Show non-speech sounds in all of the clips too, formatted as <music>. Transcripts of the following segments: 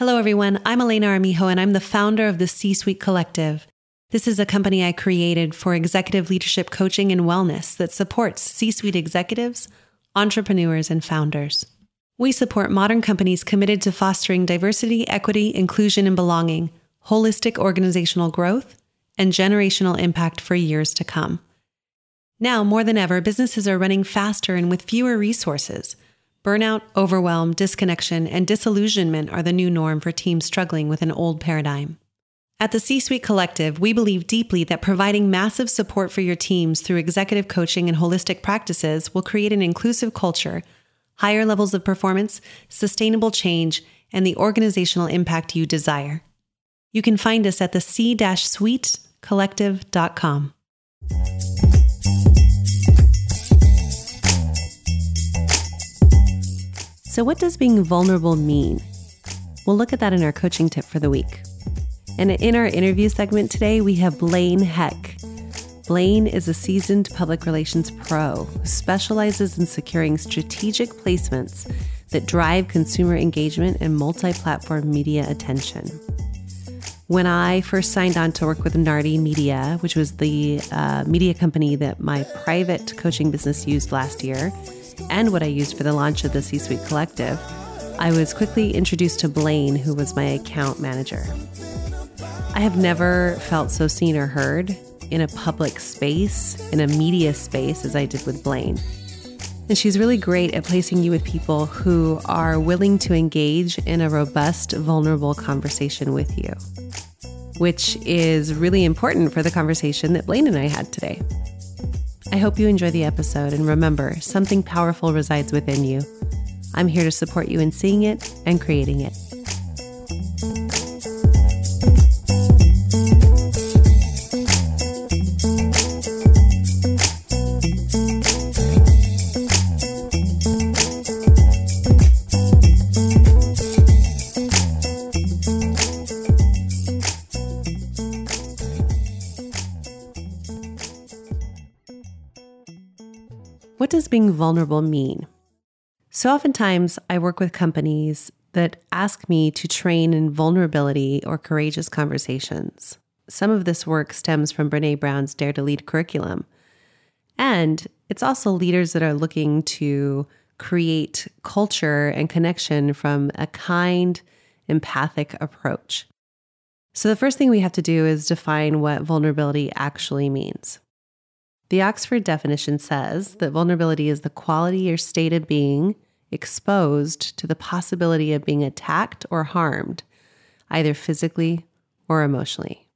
Hello, everyone. I'm Elena Armijo, and I'm the founder of the C Suite Collective. This is a company I created for executive leadership coaching and wellness that supports C suite executives, entrepreneurs, and founders. We support modern companies committed to fostering diversity, equity, inclusion, and belonging, holistic organizational growth, and generational impact for years to come. Now, more than ever, businesses are running faster and with fewer resources. Burnout, overwhelm, disconnection, and disillusionment are the new norm for teams struggling with an old paradigm. At the C Suite Collective, we believe deeply that providing massive support for your teams through executive coaching and holistic practices will create an inclusive culture, higher levels of performance, sustainable change, and the organizational impact you desire. You can find us at the c-suitecollective.com. So, what does being vulnerable mean? We'll look at that in our coaching tip for the week. And in our interview segment today, we have Blaine Heck. Blaine is a seasoned public relations pro who specializes in securing strategic placements that drive consumer engagement and multi platform media attention. When I first signed on to work with Nardi Media, which was the uh, media company that my private coaching business used last year, and what I used for the launch of the C Suite Collective, I was quickly introduced to Blaine, who was my account manager. I have never felt so seen or heard in a public space, in a media space, as I did with Blaine. And she's really great at placing you with people who are willing to engage in a robust, vulnerable conversation with you, which is really important for the conversation that Blaine and I had today. I hope you enjoy the episode and remember, something powerful resides within you. I'm here to support you in seeing it and creating it. Vulnerable mean? So, oftentimes, I work with companies that ask me to train in vulnerability or courageous conversations. Some of this work stems from Brene Brown's Dare to Lead curriculum. And it's also leaders that are looking to create culture and connection from a kind, empathic approach. So, the first thing we have to do is define what vulnerability actually means. The Oxford definition says that vulnerability is the quality or state of being exposed to the possibility of being attacked or harmed, either physically or emotionally.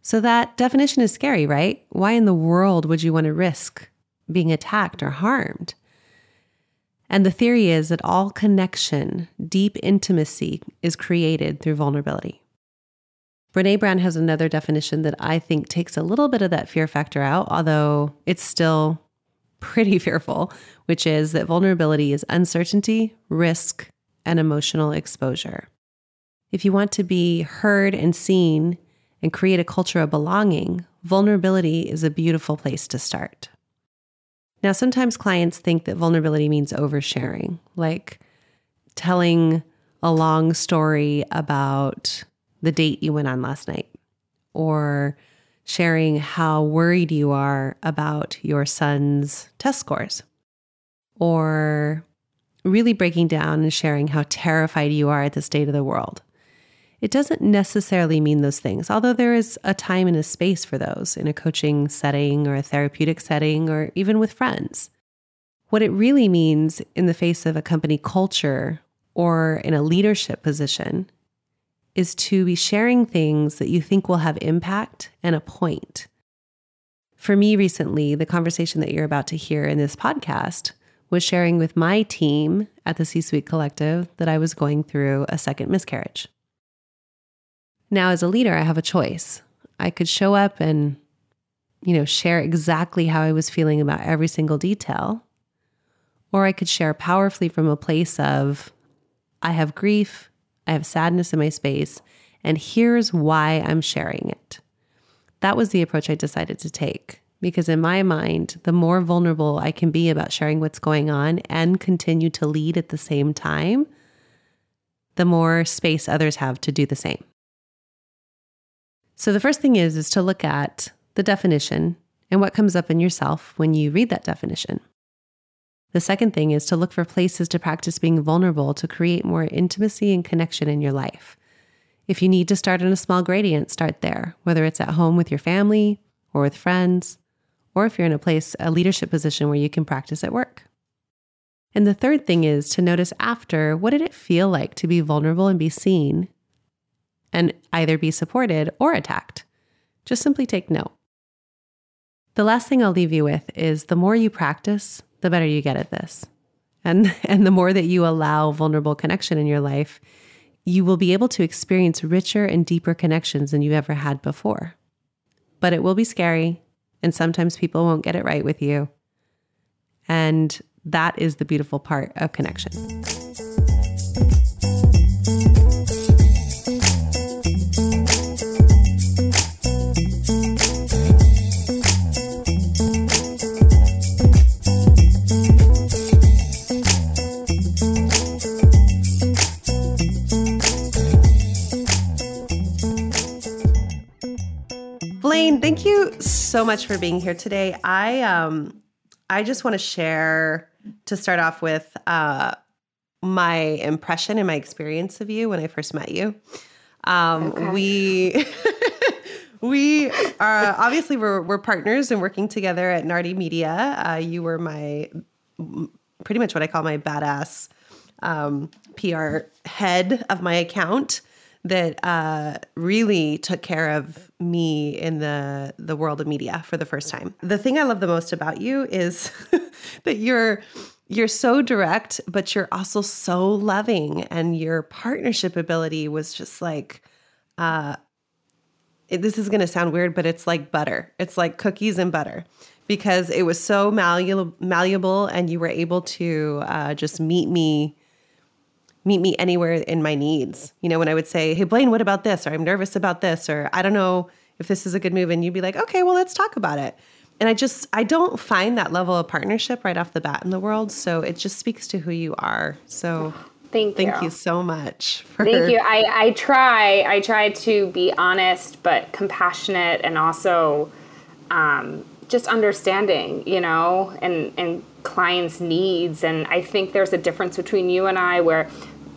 So that definition is scary, right? Why in the world would you want to risk being attacked or harmed? And the theory is that all connection, deep intimacy, is created through vulnerability. Brene Brown has another definition that I think takes a little bit of that fear factor out, although it's still pretty <laughs> fearful, which is that vulnerability is uncertainty, risk, and emotional exposure. If you want to be heard and seen and create a culture of belonging, vulnerability is a beautiful place to start. Now, sometimes clients think that vulnerability means oversharing, like telling a long story about the date you went on last night or sharing how worried you are about your son's test scores or really breaking down and sharing how terrified you are at the state of the world. It doesn't necessarily mean those things, although there is a time and a space for those in a coaching setting or a therapeutic setting or even with friends. What it really means in the face of a company culture or in a leadership position is to be sharing things that you think will have impact and a point. For me recently, the conversation that you're about to hear in this podcast was sharing with my team at the C Suite Collective that I was going through a second miscarriage. Now, as a leader, I have a choice. I could show up and, you know, share exactly how I was feeling about every single detail, or I could share powerfully from a place of, I have grief, I have sadness in my space, and here's why I'm sharing it. That was the approach I decided to take because, in my mind, the more vulnerable I can be about sharing what's going on and continue to lead at the same time, the more space others have to do the same. So the first thing is is to look at the definition and what comes up in yourself when you read that definition. The second thing is to look for places to practice being vulnerable to create more intimacy and connection in your life. If you need to start in a small gradient, start there, whether it's at home with your family or with friends, or if you're in a place, a leadership position where you can practice at work. And the third thing is to notice after what did it feel like to be vulnerable and be seen and either be supported or attacked? Just simply take note. The last thing I'll leave you with is the more you practice, the better you get at this. And, <laughs> and the more that you allow vulnerable connection in your life, you will be able to experience richer and deeper connections than you ever had before. But it will be scary, and sometimes people won't get it right with you. And that is the beautiful part of connection. Thank you so much for being here today. I um I just want to share to start off with uh my impression and my experience of you when I first met you. Um okay. we <laughs> we are obviously we're we're partners and working together at Nardi Media. Uh, you were my pretty much what I call my badass um, PR head of my account that uh, really took care of me in the the world of media for the first time. The thing I love the most about you is <laughs> that you're you're so direct, but you're also so loving, and your partnership ability was just like. Uh, it, this is going to sound weird, but it's like butter. It's like cookies and butter because it was so malleable, malleable and you were able to uh, just meet me meet me anywhere in my needs. You know, when I would say, Hey, Blaine, what about this? Or I'm nervous about this, or I don't know if this is a good move. And you'd be like, Okay, well, let's talk about it. And I just, I don't find that level of partnership right off the bat in the world. So it just speaks to who you are. So thank you. Thank you so much. <laughs> For- thank you. I, I try, I try to be honest, but compassionate and also, um, just understanding, you know, and, and clients' needs. And I think there's a difference between you and I where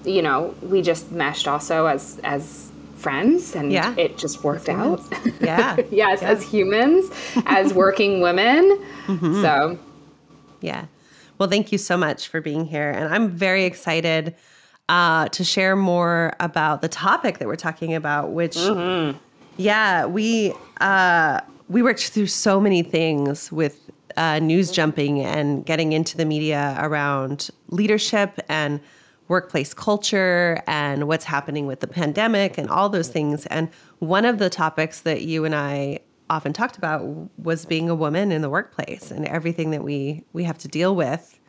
you know, we just meshed also as as friends and yeah. it just worked out. <laughs> Yeah. yes, yeah. as humans, as working women. Mm-hmm. So, yeah. Well, thank you so much for being here. And I'm very excited uh, to share more about the topic that we're talking about, which, mm-hmm. yeah, we, uh, we worked through so many things with uh, news jumping and getting into the media around leadership and workplace culture and what's happening with the pandemic and all those things. And one of the topics that you and I often talked about was being a woman in the workplace and everything that we we have to deal with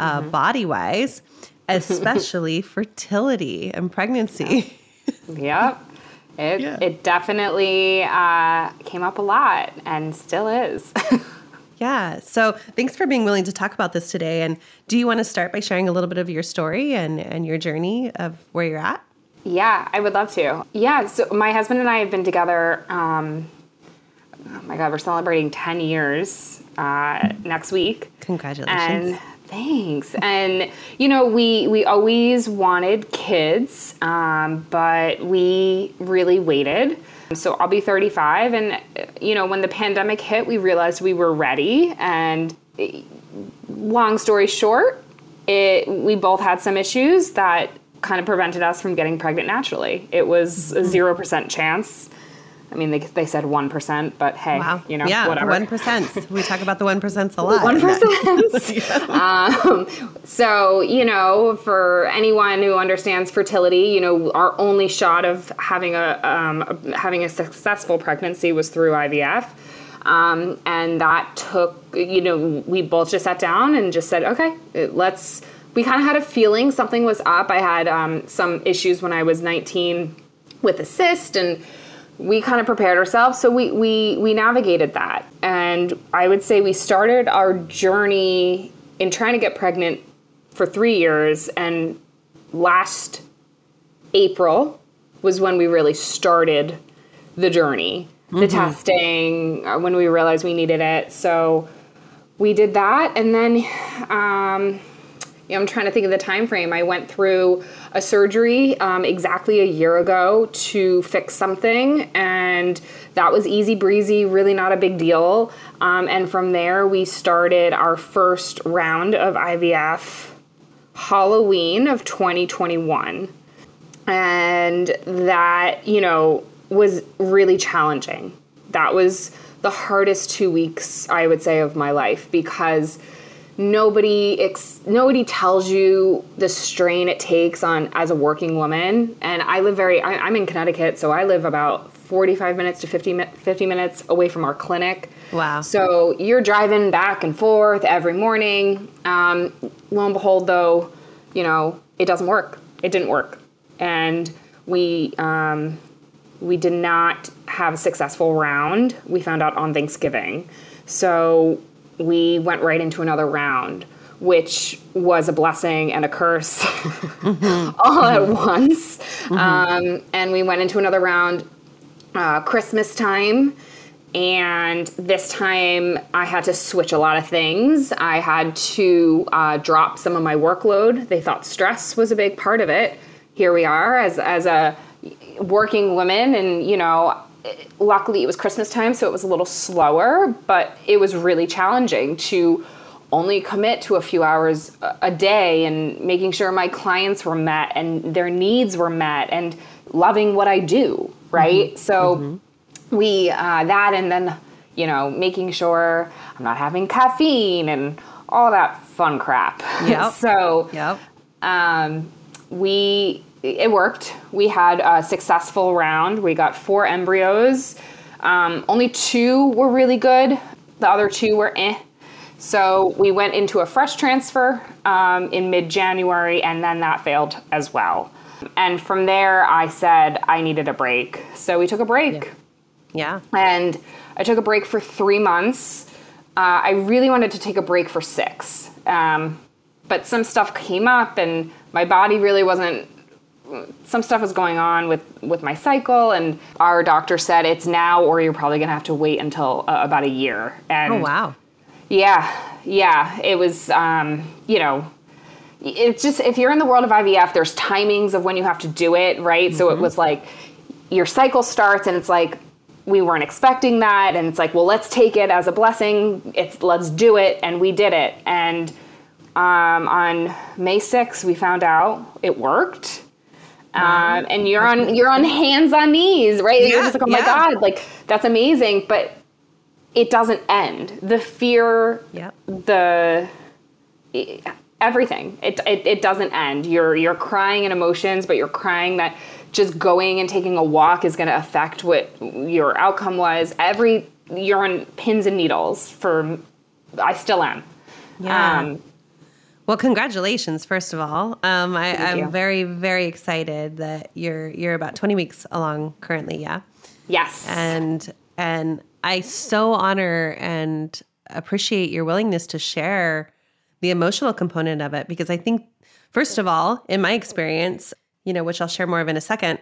uh, mm-hmm. body wise, <laughs> especially fertility and pregnancy. yep. It, <laughs> yeah. it definitely uh, came up a lot and still is. <laughs> Yeah. So thanks for being willing to talk about this today. And do you want to start by sharing a little bit of your story and, and your journey of where you're at? Yeah, I would love to. Yeah. So my husband and I have been together. Um, oh my God, we're celebrating 10 years uh, next week. Congratulations. And thanks. And you know, we we always wanted kids, um, but we really waited. So I'll be 35, and you know, when the pandemic hit, we realized we were ready. And long story short, it we both had some issues that kind of prevented us from getting pregnant naturally. It was a zero percent chance I mean, they, they said 1%, but hey, wow. you know, yeah, whatever. 1%. we talk about the 1% a <laughs> lot. 1%. <laughs> <laughs> um, so, you know, for anyone who understands fertility, you know, our only shot of having a, um, having a successful pregnancy was through IVF. Um, and that took, you know, we both just sat down and just said, okay, let's, we kind of had a feeling something was up. I had um, some issues when I was 19 with a cyst and we kind of prepared ourselves so we, we we navigated that. And i would say we started our journey in trying to get pregnant for three years and last April was when we really started the journey, the testing, uh, when we realized we needed it. So we did that, and then um, you know, I'm trying to think of the time frame. I went through a surgery um, exactly a year ago to fix something, and that was easy breezy, really not a big deal. Um, and from there, we started our first round of IVF Halloween of 2021. And that, you know, was really challenging. That was the hardest two weeks, I would say, of my life because nobody ex- nobody tells you the strain it takes on as a working woman. And i live very I, am in connecticut so i live about 45 minutes to 50, 50 minutes away from our clinic. Wow. so you're driving back and forth every morning. Um, lo and behold though you know it doesn't work. It didn't work. And we um, we did not have a successful round we found out on thanksgiving. So we went right into another round, which was a blessing and a curse mm-hmm. <laughs> all at once. Mm-hmm. Um, and we went into another round uh, Christmas time. And this time I had to switch a lot of things. I had to uh, drop some of my workload. They thought stress was a big part of it. Here we are as, as a working woman, and you know, luckily it was Christmas time, so it was a little slower, but it was really challenging to only commit to a few hours a day and making sure my clients were met and their needs were met and loving what I do, right? Mm-hmm. So mm-hmm. we, uh, that and then, you know, making sure I'm not having caffeine and all that fun crap. <laughs> Yeah. so, yep. Um, we it worked. We had a successful round. We got four embryos. Um, only two were really good. The other two were eh. So we went into a fresh transfer um, in mid January, and then that failed as well. And from there, I said I needed a break. So we took a break. Yeah. yeah. And I took a break for three months. Uh, I really wanted to take a break for six. Um, but some stuff came up, and my body really wasn't some stuff was going on with with my cycle and our doctor said it's now or you're probably going to have to wait until uh, about a year. And oh wow. Yeah yeah. It was um, you know it's just if you're in the world of IVF there's timings of when you have to do it right? Mm-hmm. so it mm-hmm. was like your cycle starts and it's like we weren't expecting that. And it's like well let's take it as a blessing. It's let's do it. And we did it. And um, on May 6th we found out it worked um, and you're on you're on hands on knees, right? Yeah, you're just like, oh my yeah. god, like that's amazing, but it doesn't end. The fear, yep. the everything, it, it it doesn't end. You're you're crying in emotions, but you're crying that just going and taking a walk is going to affect what your outcome was. Every you're on pins and needles for. I still am. Yeah. Um, well, congratulations, first of all. Um, I, am very, very excited that you're you're about 20 weeks along currently. Yeah. Yes. And and I so honor and appreciate your willingness to share the emotional component of it because I think, first of all, in my experience, you know, which I'll share more of in a second,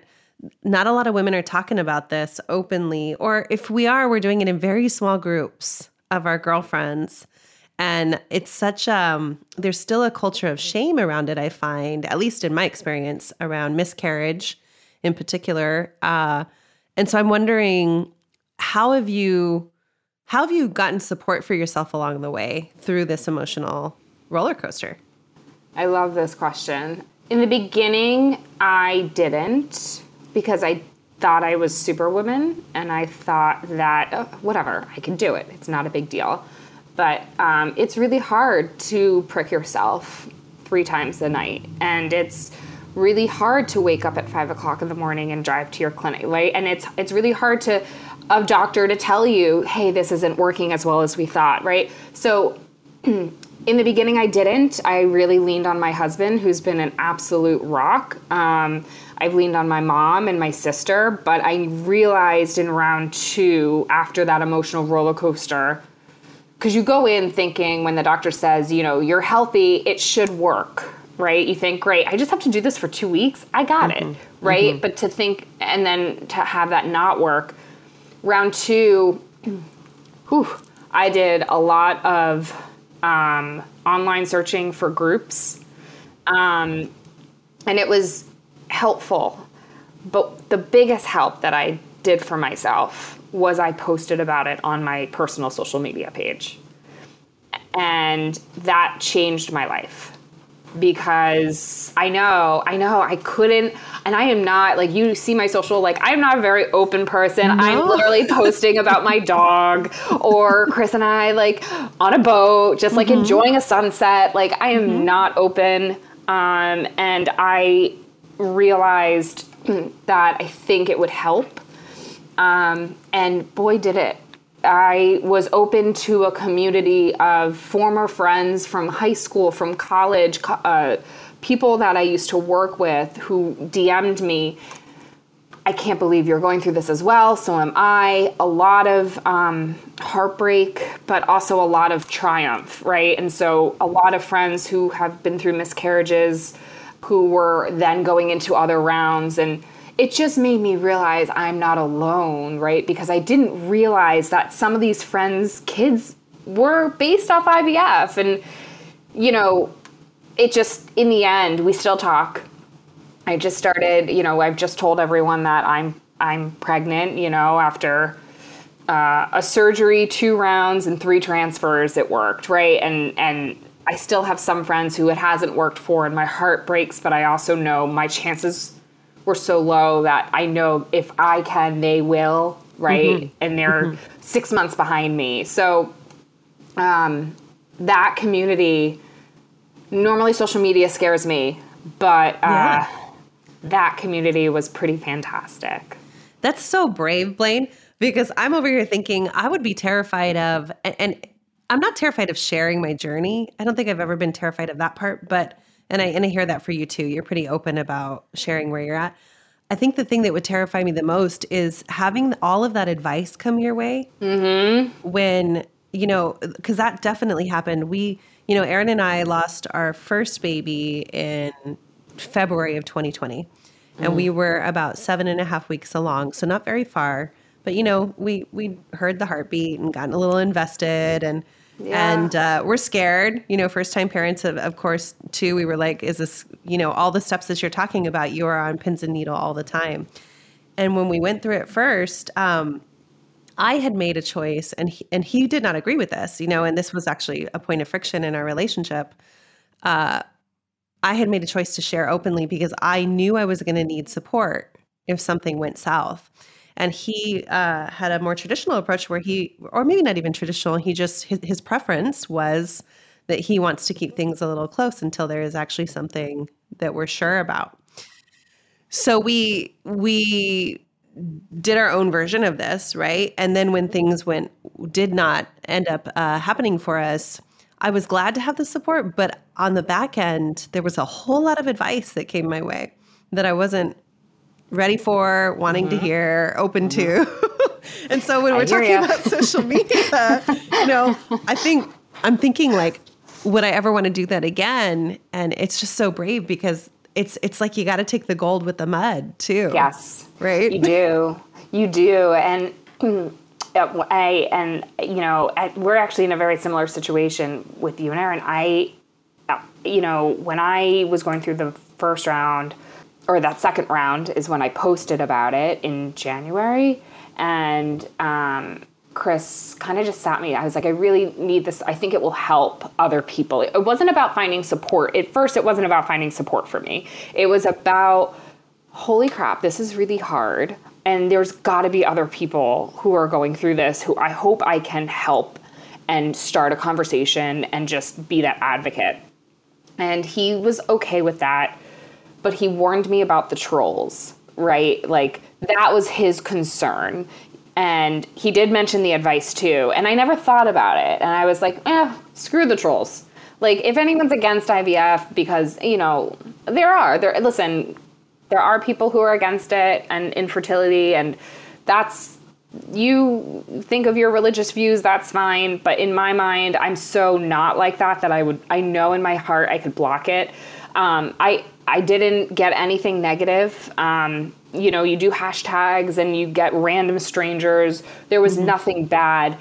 not a lot of women are talking about this openly, or if we are, we're doing it in very small groups of our girlfriends and it's such um there's still a culture of shame around it i find at least in my experience around miscarriage in particular. Uh and so i'm wondering how have you how have you gotten support for yourself along the way through this emotional roller coaster? I love this question. In the beginning i didn't because i thought i was superwoman and i thought that oh, whatever i can do it. It's not a big deal but um, it's really hard to prick yourself three times a night. And it's really hard to wake up at five o'clock in the morning and drive to your clinic right? And it's it's really hard to a doctor to tell you hey this isn't working as well as we thought right? So <clears throat> in the beginning i didn't. I really leaned on my husband who's been an absolute rock. Um, I've leaned on my mom and my sister, but I realized in round two, after that emotional roller coaster, because you go in thinking when the doctor says, you know, you're healthy, it should work. right? You think, great, I just have to do this for two weeks. I got mm-hmm. it, right? Mm-hmm. But to think and then to have that not work. Round two, whew, I did a lot of um, online searching for groups. Um, and it was helpful. But the biggest help that I did for myself was I posted about it on my personal social media page. And that changed my life because I know, I know I couldn't, and I am not like you see my social, like I'm not a very open person. No. I'm literally <laughs> posting about my dog or Chris and I like on a boat, just like mm-hmm. enjoying a sunset. Like I am mm-hmm. not open. Um, and I realized that I think it would help. Um, and boy, did it. I was open to a community of former friends from high school, from college, uh, people that I used to work with who DM'd me. I can't believe you're going through this as well. So am I. A lot of um, heartbreak, but also a lot of triumph, right? And so a lot of friends who have been through miscarriages, who were then going into other rounds and it just made me realize I'm not alone, right? Because I didn't realize that some of these friends' kids were based off IVF. And, you know, it just, in the end, we still talk. I just started, you know, I've just told everyone that I'm I'm pregnant, you know, after uh, a surgery, two rounds, and three transfers, it worked, right? And and I still have some friends who it hasn't worked for, and my heart breaks. But I also know my chances were so low that I know if I can, they will, right? Mm-hmm. And they're mm-hmm. six months behind me. So um, that community, normally social media scares me, but uh, yeah. that community was pretty fantastic. That's so brave, Blaine, because I'm over here thinking I would be terrified of, and, and I'm not terrified of sharing my journey. I don't think I've ever been terrified of that part, but and I and I hear that for you too. You're pretty open about sharing where you're at. I think the thing that would terrify me the most is having all of that advice come your way mm-hmm. when you know because that definitely happened. We you know Aaron and I lost our first baby in February of 2020, mm-hmm. and we mm. were about seven and a half weeks along, so not very far. But you know we we heard the heartbeat and gotten a little invested and yeah. And uh, we're scared, you know, first time parents, of, of course, too. We were like, is this, you know, all the steps that you're talking about, you are on pins and needle all the time. And when we went through it first, um, I had made a choice and he, and he did not agree with this, you know, and this was actually a point of friction in our relationship. Uh, I had made a choice to share openly because I knew I was going to need support if something went south and he uh, had a more traditional approach where he or maybe not even traditional he just his, his preference was that he wants to keep things a little close until there is actually something that we're sure about. So we we did our own version of this right? And then when things went did not end up uh, happening for us i was glad to have the support but on the back end there was a whole lot of advice that came my way that i wasn't ready for, wanting mm-hmm. to hear, open mm-hmm. to. <laughs> and so when we're talking you. about social media, you know, I think I'm thinking like, would I ever want to do that again? And it's just so brave because it's it's like you got to take the gold with the mud too. Yes, right. You do, you do, and. I and you know we're actually in a very similar situation with you and Aaron. I, you know, when I was going through the first round, or that second round is when I posted about it in January. And um, Chris kind of just sat me. I was like, I really need this. I think it will help other people. It wasn't about finding support. At first, it wasn't about finding support for me. It was about, holy crap, this is really hard. And there's got to be other people who are going through this who I hope I can help and start a conversation and just be that advocate. And he was okay with that but he warned me about the trolls, right? Like that was his concern. And he did mention the advice too. And I never thought about it. And I was like, eh, screw the trolls. Like if anyone's against IVF because, you know, there are. There listen, there are people who are against it and infertility and that's you think of your religious views that's fine but in my mind i'm so not like that that i would i know in my heart i could block it um, I I didn't get anything negative. Um, you know, you do hashtags and you get random strangers. There was mm-hmm. nothing bad,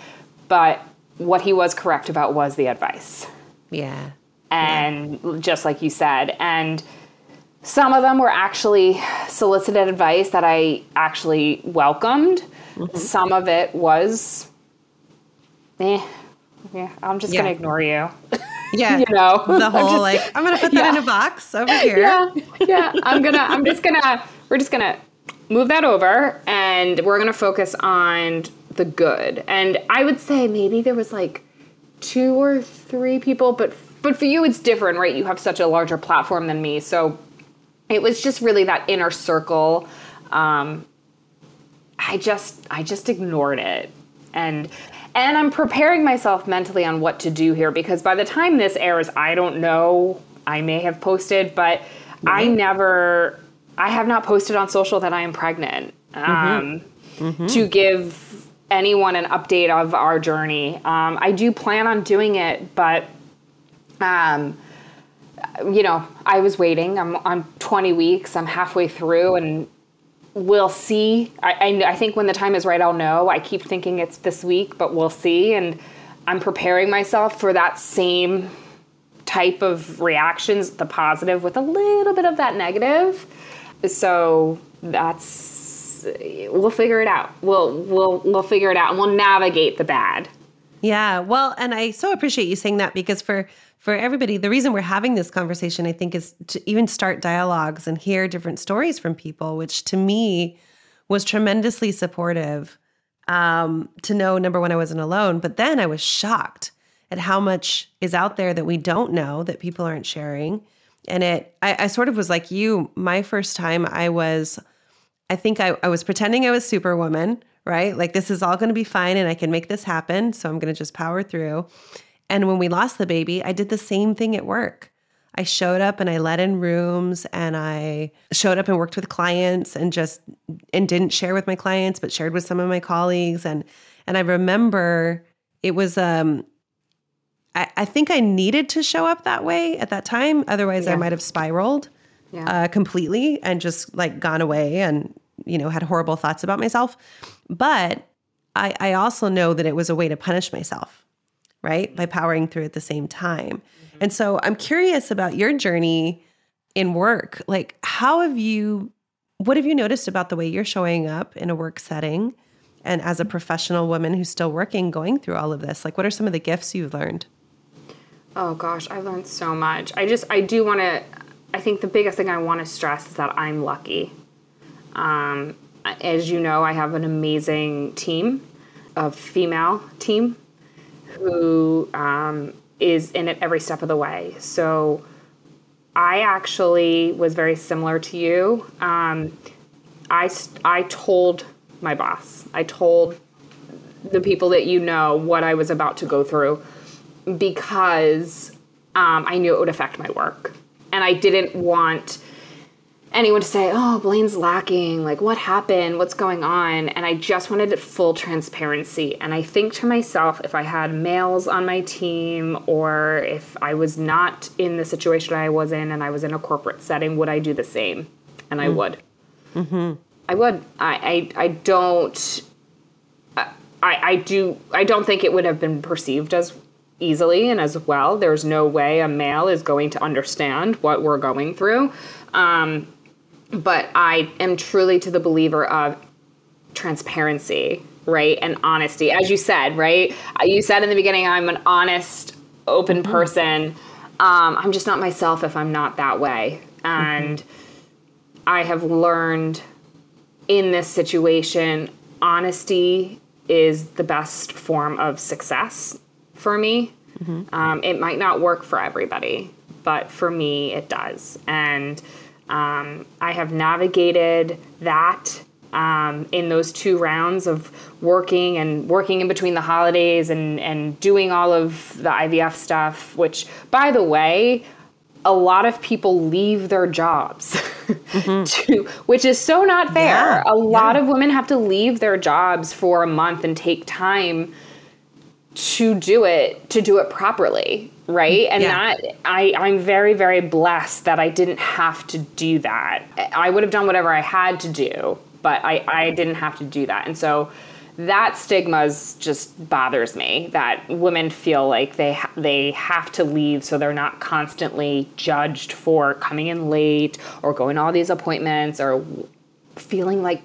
but what he was correct about was the advice. Yeah. And yeah. just like you said, and some of them were actually solicited advice that I actually welcomed. Mm-hmm. Some of it was, eh, yeah, I'm just yeah. gonna ignore you. <laughs> Yeah, you know the <laughs> whole just, like I'm gonna put that yeah. in a box over here. Yeah, yeah. I'm gonna. I'm just gonna. We're just gonna move that over, and we're gonna focus on the good. And I would say maybe there was like two or three people, but but for you it's different, right? You have such a larger platform than me, so it was just really that inner circle. Um, I just I just ignored it, and and I'm preparing myself mentally on what to do here because by the time this airs, I don't know. I may have posted, but mm-hmm. I never, I have not posted on social that I am pregnant mm-hmm. um, mm-hmm. to give anyone an update of our journey. Um, I do plan on doing it, but. Um, you know, I was waiting. I'm on 20 weeks. I'm halfway through, and we'll see. I, I, I, think when the time is right, I'll know. I keep thinking it's this week, but we'll see. And I'm preparing myself for that same type of reactions, the positive with a little bit of that negative. So that's we'll figure it out. We'll we'll we'll figure it out and we'll navigate the bad. Yeah. Well, and I so appreciate you saying that because for for everybody, the reason we're having this conversation, I think, is to even start dialogues and hear different stories from people, which to me was tremendously supportive. Um, to know number one, I wasn't alone, but then I was shocked at how much is out there that we don't know that people aren't sharing. And it, I, I sort of was like you. My first time, I was, I think I, I was pretending I was Superwoman, right? Like this is all going to be fine, and I can make this happen. So I'm going to just power through. And when we lost the baby, I did the same thing at work. I showed up and I let in rooms and I showed up and worked with clients and just and didn't share with my clients but shared with some of my colleagues and and I remember it was um I, I think I needed to show up that way at that time otherwise yeah. I might have spiraled yeah. uh, completely and just like gone away and you know had horrible thoughts about myself but I, I also know that it was a way to punish myself right? By powering through at the same time. Mm-hmm. And so I'm curious about your journey in work. Like, how have you, what have you noticed about the way you're showing up in a work setting and as a professional woman who's still working, going through all of this? Like, what are some of the gifts you've learned? Oh gosh, I've learned so much. I just, I do want to, I think the biggest thing I want to stress is that I'm lucky. Um, as you know, I have an amazing team, a female team who um, is in it every step of the way. So I actually was very similar to you. Um, I, I told my boss, I told the people that you know what I was about to go through because um, I knew it would affect my work. And I didn't want anyone to say, oh, Blaine's lacking. Like, what happened? What's going on? And I just wanted full transparency. And I think to myself, if I had males on my team or if I was not in the situation I was in and I was in a corporate setting, would I do the same? And I mm. would. Mm-hmm. I would. I, I, I don't. I, I do. I don't think it would have been perceived as easily and as well. There's no way a male is going to understand what we're going through. Um, but I am truly to the believer of transparency, right? And honesty. As you said, right? You said in the beginning, I'm an honest, open mm-hmm. person. Um, I'm just not myself if I'm not that way. And mm-hmm. I have learned in this situation, honesty is the best form of success for me. Mm-hmm. Um, it might not work for everybody, but for me, it does. And um, I have navigated that um, in those two rounds of working and working in between the holidays and, and doing all of the IVF stuff, which, by the way, a lot of people leave their jobs, mm-hmm. <laughs> to, which is so not fair. Yeah, a lot yeah. of women have to leave their jobs for a month and take time to do it to do it properly right and yeah. that i i'm very very blessed that i didn't have to do that i would have done whatever i had to do but i i didn't have to do that and so that stigma just bothers me that women feel like they ha- they have to leave so they're not constantly judged for coming in late or going to all these appointments or feeling like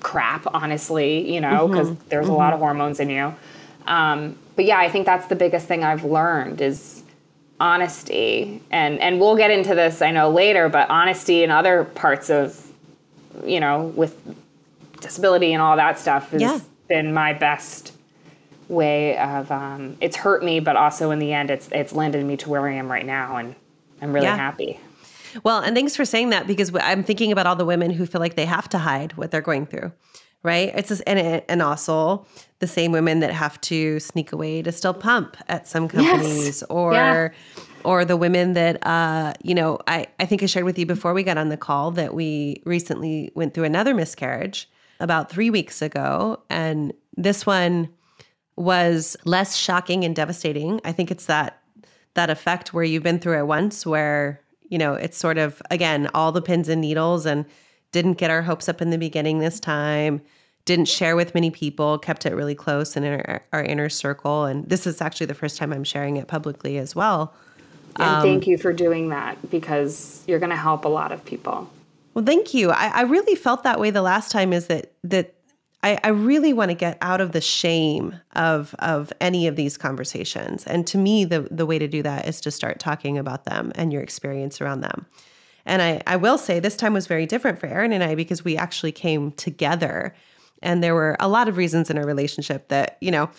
crap honestly you know because mm-hmm. there's mm-hmm. a lot of hormones in you um, but yeah i think that's the biggest thing i've learned is honesty and and we'll get into this i know later but honesty in other parts of you know with disability and all that stuff has yeah been my best way of um, it's hurt me, but also in the end, it's it's landed me to where I am right now, and I'm really yeah. happy. Well, and thanks for saying that because I'm thinking about all the women who feel like they have to hide what they're going through, right? It's just, and and also the same women that have to sneak away to still pump at some companies, yes. or yeah. or the women that uh, you know, I I think I shared with you before we got on the call that we recently went through another miscarriage about three weeks ago. And this one was less shocking and devastating. I think it's that that effect where you've been through it once where, you know, it's sort of again, all the pins and needles and didn't get our hopes up in the beginning this time, didn't share with many people, kept it really close in our, our inner circle. And this is actually the first time I'm sharing it publicly as well. And um, thank you for doing that because you're going to help a lot of people. Well, thank you. I, I really felt that way the last time. Is that that I, I really want to get out of the shame of of any of these conversations. And to me, the the way to do that is to start talking about them and your experience around them. And I, I will say this time was very different for Aaron and I because we actually came together. And there were a lot of reasons in our relationship that, you know,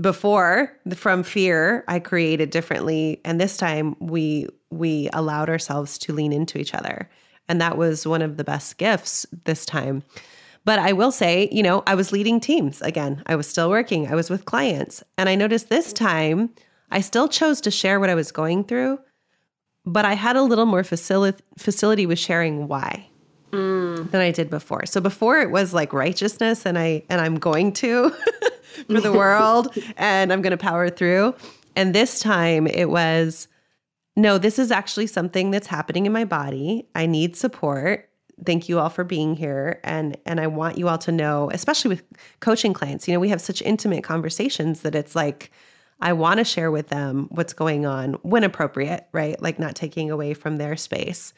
before from fear I created differently. And this time we we allowed ourselves to lean into each other. And that was one of the best gifts this time. But I will say, you know, I was leading teams again. I was still working, I was with clients. And I noticed this time I still chose to share what I was going through, but I had a little more facility facility with sharing why. Mm. Than I did before. So before it was like righteousness and I and I'm going to <laughs> for the world <laughs> and I'm going to power through. And this time it was no, this is actually something that's happening in my body. I need support. Thank you all for being here. And and I want you all to know, especially with coaching clients, you know, we have such intimate conversations that it's like I want to share with them what's going on when appropriate, right? Like not taking away from their space.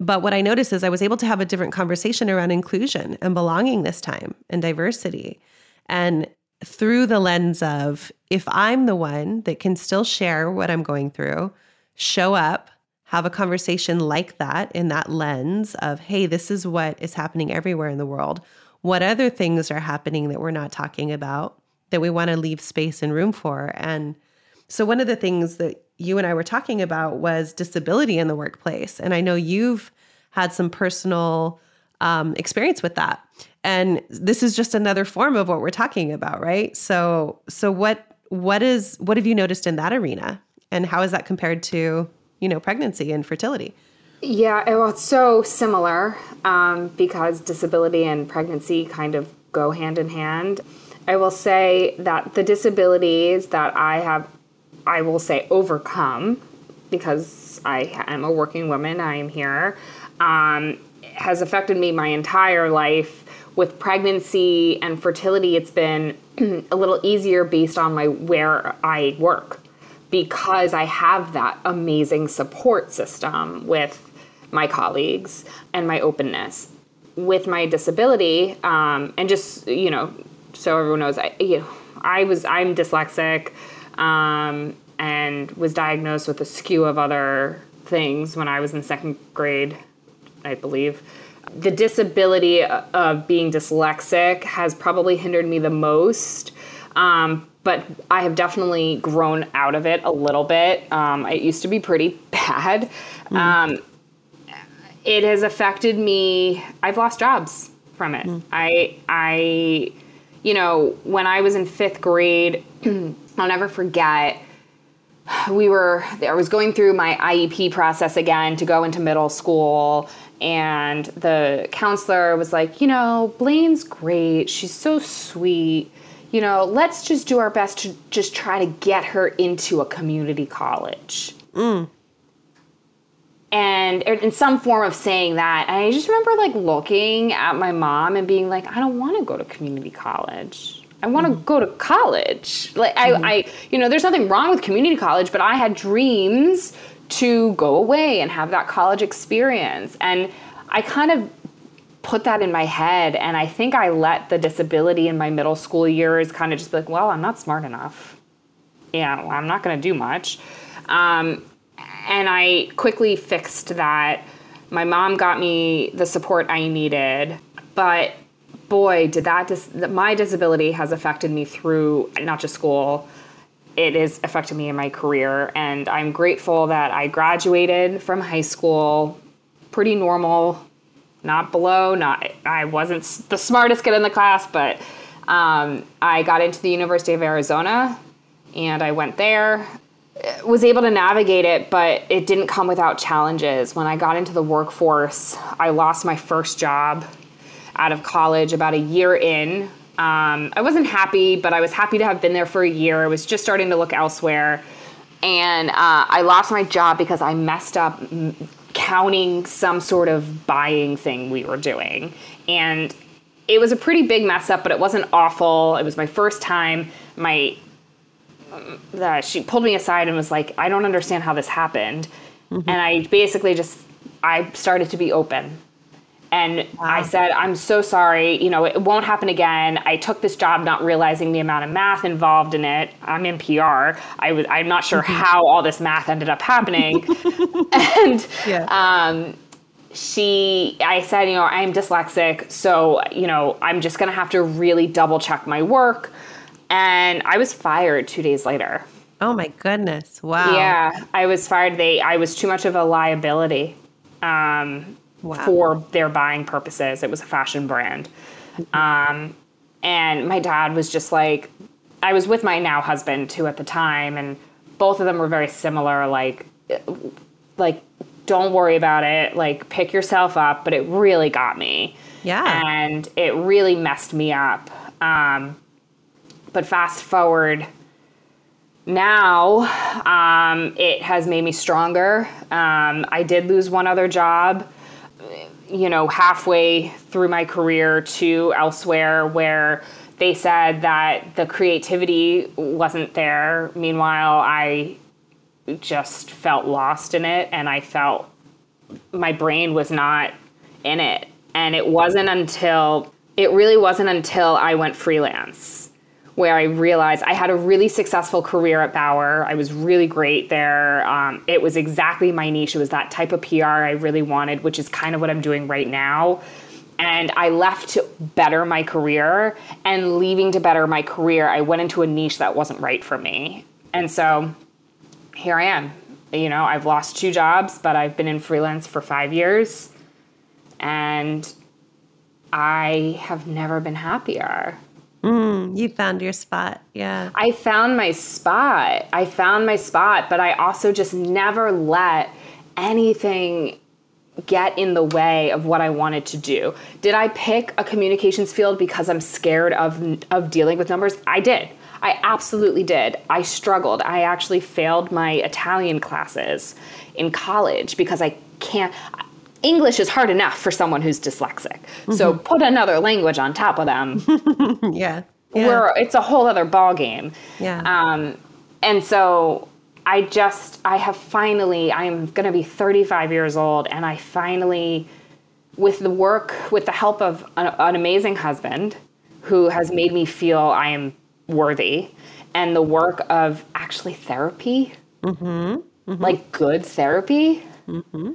But what I noticed is I was able to have a different conversation around inclusion and belonging this time and diversity. And through the lens of if I'm the one that can still share what I'm going through, show up, have a conversation like that in that lens of, hey, this is what is happening everywhere in the world. What other things are happening that we're not talking about that we want to leave space and room for? And so, one of the things that you and I were talking about was disability in the workplace. And I know you've had some personal um, experience with that. And this is just another form of what we're talking about, right? So, so what what is what have you noticed in that arena? and how is that compared to you know pregnancy and fertility yeah well it's so similar um, because disability and pregnancy kind of go hand in hand i will say that the disabilities that i have i will say overcome because i am a working woman i am here um, has affected me my entire life with pregnancy and fertility it's been <clears throat> a little easier based on my where i work because I have that amazing support system with my colleagues and my openness. With my disability, um, and just you know, so everyone knows, I you know, I was I'm dyslexic, um, and was diagnosed with a skew of other things when I was in second grade, I believe. The disability of being dyslexic has probably hindered me the most. Um, but I have definitely grown out of it a little bit. Um, it used to be pretty <laughs> bad. Mm. Um, it has affected me. I've lost jobs from it. Mm. I, I, you know, when I was in fifth grade, <clears throat> I'll never forget. We were, I was going through my IEP process again to go into middle school, and the counselor was like, you know, Blaine's great. She's so sweet you know, let's just do our best to just try to get her into a community college. Mm. And in some form of saying that, and I just remember like looking at my mom and being like, I don't want to go to community college. I want to mm-hmm. go to college. Like mm-hmm. I, I, you know, there's nothing wrong with community college, but I had dreams to go away and have that college experience. And I kind of put that in my head. And I think I let the disability in my middle school years kind of just be like, well, I'm not smart enough. Yeah, well, I'm not going to do much. Um, and I quickly fixed that. My mom got me the support I needed, but boy, did that dis- my disability has affected me through not just school. It has affected me in my career, and I'm grateful that I graduated from high school pretty normal, not below, not I wasn't the smartest kid in the class, but um, I got into the University of Arizona, and I went there was able to navigate it, but it didn't come without challenges. When I got into the workforce, I lost my first job out of college about a year in. Um, I wasn't happy, but I was happy to have been there for a year. I was just starting to look elsewhere. And uh, I lost my job because I messed up m- counting some sort of buying thing we were doing. And it was a pretty big mess up, but it wasn't awful. It was my first time. My that she pulled me aside and was like, I don't understand how this happened. Mm-hmm. And I basically just, I started to be open. And wow. I said, I'm so sorry. You know, it won't happen again. I took this job not realizing the amount of math involved in it. I'm in PR. I was, I'm not sure <laughs> how all this math ended up happening. <laughs> and yeah. um, she, I said, you know, I'm dyslexic. So, you know, I'm just going to have to really double check my work and I was fired two days later. Oh my goodness! Wow. Yeah, I was fired. They, I was too much of a liability um, wow. for their buying purposes. It was a fashion brand, mm-hmm. um, and my dad was just like, I was with my now husband too at the time, and both of them were very similar. Like, like don't worry about it. Like, pick yourself up. But it really got me. Yeah. And it really messed me up. Um, but fast forward now, um, it has made me stronger. Um, I did lose one other job, you know, halfway through my career to elsewhere where they said that the creativity wasn't there. Meanwhile, I just felt lost in it and I felt my brain was not in it. And it wasn't until, it really wasn't until I went freelance where I realized I had a really successful career at Bauer. I was really great there. Um, it was exactly my niche. It was that type of PR I really wanted, which is kind of what I'm doing right now. And I left to better my career. And leaving to better my career, I went into a niche that wasn't right for me. And so here I am. You know, I've lost two jobs, but I've been in freelance for five years. And I have never been happier. Mm, you found your spot. Yeah. I found my spot. I found my spot, but I also just never let anything get in the way of what I wanted to do. Did I pick a communications field because I'm scared of of dealing with numbers? I did. I absolutely did. I struggled. I actually failed my Italian classes in college because I can't English is hard enough for someone who's dyslexic. Mm-hmm. So put another language on top of them. <laughs> yeah. yeah. Where it's a whole other ball game. Yeah. Um, and so I just I have finally I am going to be 35 years old and I finally with the work with the help of an, an amazing husband who has made me feel I am worthy and the work of actually therapy. Mm-hmm. Mm-hmm. Like good therapy. Mm-hmm.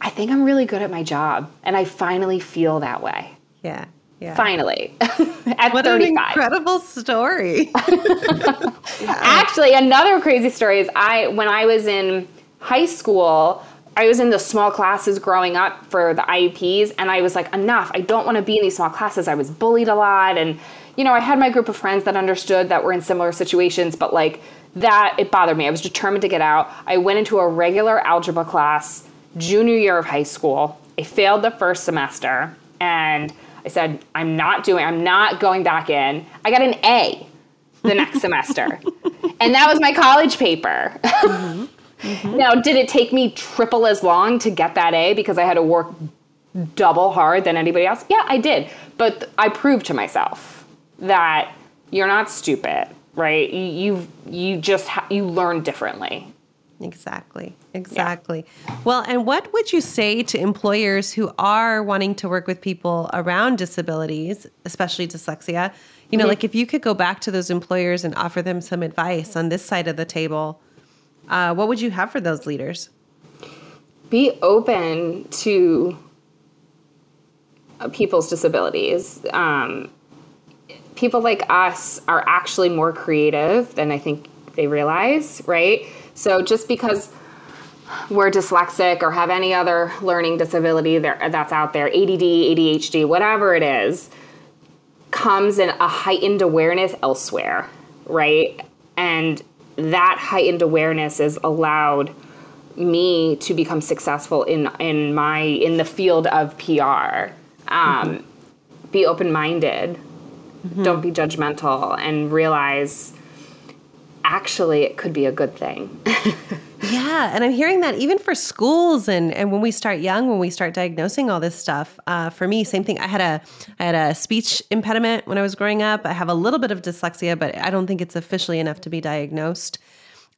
I think I'm really good at my job. And I finally feel that way. Yeah. Yeah. Finally. <laughs> at what 35. an incredible story. <laughs> yeah. Actually, another crazy story is I when I was in high school, I was in the small classes growing up for the IEPs, and I was like, enough. I don't want to be in these small classes. I was bullied a lot. And, you know, I had my group of friends that understood that were in similar situations, but like that, it bothered me. I was determined to get out. I went into a regular algebra class junior year of high school. I failed the first semester and I said, I'm not doing, I'm not going back in. I got an A. the next <laughs> semester. And that was my college paper. Mm-hmm. Mm-hmm. <laughs> Now, did it take me triple as long to get that A because I had to work double hard than anybody else? Yeah, I did. But I proved to myself that you're not stupid, right? You you, you just ha- you learn differently. Exactly. Exactly. Yeah. Well, and what would you say to employers who are wanting to work with people around disabilities, especially dyslexia? You know, mm-hmm. like if you could go back to those employers and offer them some advice on this side of the table, uh, what would you have for those leaders? Be open to uh, people's disabilities. Um, people like us are actually more creative than I think they realize, right? So just because we're dyslexic or have any other learning disability there, that's out there, ADD, ADHD, whatever it is, comes in a heightened awareness elsewhere, right? And that heightened awareness has allowed me to become successful in in my in the field of PR. Um, mm-hmm. Be open minded. Mm-hmm. Don't be judgmental, and realize actually it could be a good thing. <laughs> yeah, and I'm hearing that even for schools and and when we start young, when we start diagnosing all this stuff. Uh, for me, same thing. I had a I had a speech impediment when I was growing up. I have a little bit of dyslexia, but I don't think it's officially enough to be diagnosed.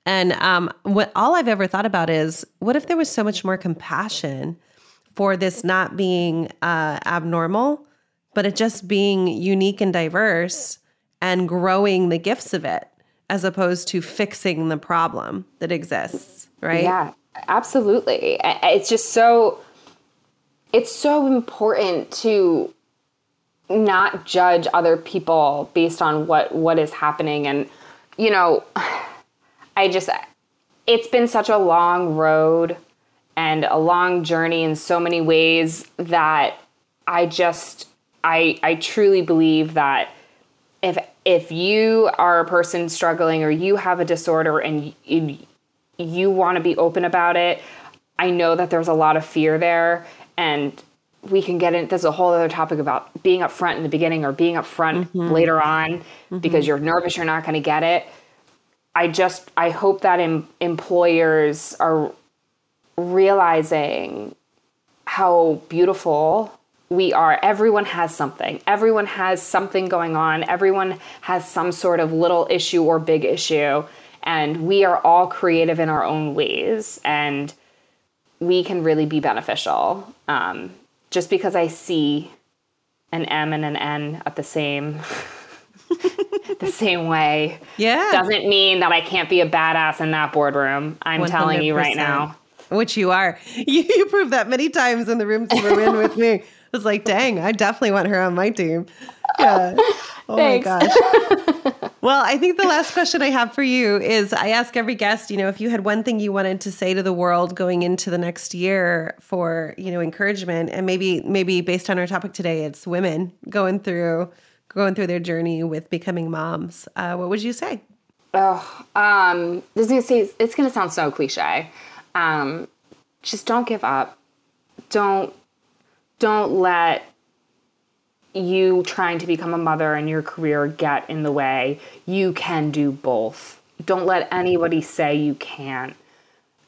And um, what all I've ever thought about is, what if there was so much more compassion for this not being uh, abnormal, but it just being unique and diverse and growing the gifts of it as opposed to fixing the problem that exists, right? Yeah, absolutely. It's just so it's so important to not judge other people based on what what is happening and you know <sighs> I just it's been such a long road and a long journey in so many ways that I just I I truly believe that if if you are a person struggling or you have a disorder and you, you want to be open about it, I know that there's a lot of fear there and we can get in there's a whole other topic about being up front in the beginning or being up front mm-hmm. later on mm-hmm. because you're nervous you're not going to get it. I just I hope that em- employers are realizing how beautiful we are everyone has something. Everyone has something going on. Everyone has some sort of little issue or big issue. And we are all creative in our own ways. And we can really be beneficial. Um, just because i see an m and an n at the same <laughs> the same way yeah. doesn't mean that i can't be a badass in that boardroom. I'm 100%. telling you right now. Which you are. You, <laughs> you proved that many times in the rooms you were in with me <laughs> was like, dang, I definitely want her on my team. <laughs> Yeah. Oh Thanks. my gosh. <laughs> well, I think the last question I have for you is I ask every guest, you know, if you had one thing you wanted to say to the world going into the next year for, you know, encouragement and maybe maybe based on our topic today, it's women going through going through their journey with becoming moms. Uh, what would you say? Oh, um, this is gonna say it's gonna sound so cliche. Um, just don't give up. Don't don't let you trying to become a mother and your career get in the way. You can do both. Don't let anybody say you can't.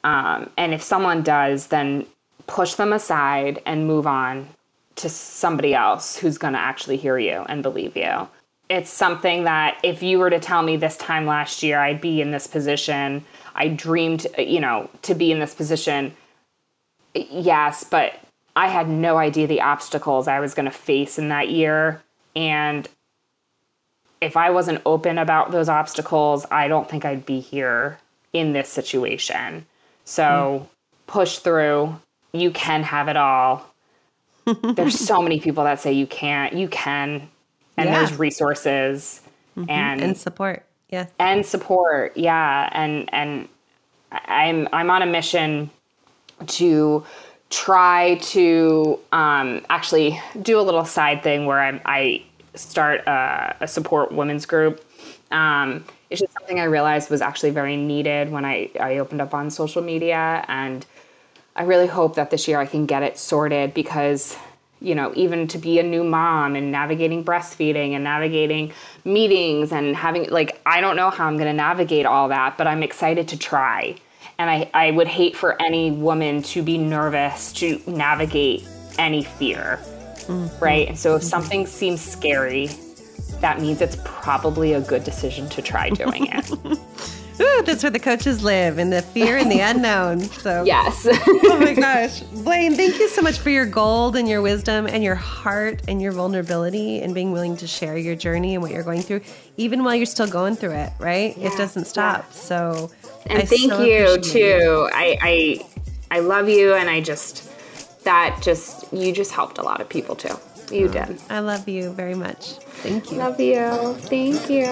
Um, and if someone does, then push them aside and move on to somebody else who's going to actually hear you and believe you. It's something that if you were to tell me this time last year I'd be in this position, I dreamed, you know, to be in this position. Yes, but I had no idea the obstacles I was going to face in that year. And if I wasn't open about those obstacles, I don't think I'd be here in this situation. So mm. push through. You can have it all. <laughs> there's so many people that say you can't. You can. And yeah. there's resources mm-hmm. and and support. Yeah. And support. Yeah. And and I'm I'm on a mission to try to um, actually do a little side thing where I, I start a, a, support women's group. Um, it's just something I realized was actually very needed when I, I opened up on social media. And I really hope that this year I can get it sorted because, you know, even to be a new mom and navigating breastfeeding and navigating meetings and having, like, I don't know how I'm going to navigate all that, but I'm excited to try. And I, I would hate for any woman to be nervous to navigate any fear, mm-hmm. right? And so if something seems scary, that means it's probably a good decision to try doing it. <laughs> Ooh, that's where the coaches live in the fear and the <laughs> unknown. So yes. oh my gosh, Blaine, thank you so much for your gold and your wisdom and your heart and your vulnerability and being willing to share your journey and what you're going through, even while you're still going through it. Right? Yeah, it doesn't stop. Yeah. So and I thank you too. I, I I love you, and I just that just you just helped a lot of people too. You did. I love you very much. Thank you. Love you. Thank you.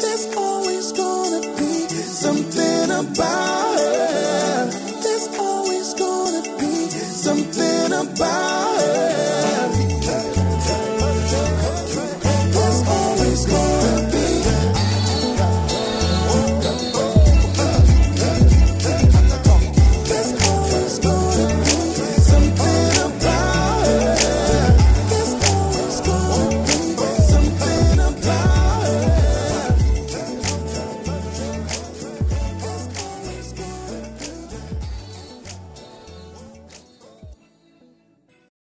There's always gonna be something about her. There's always gonna be something about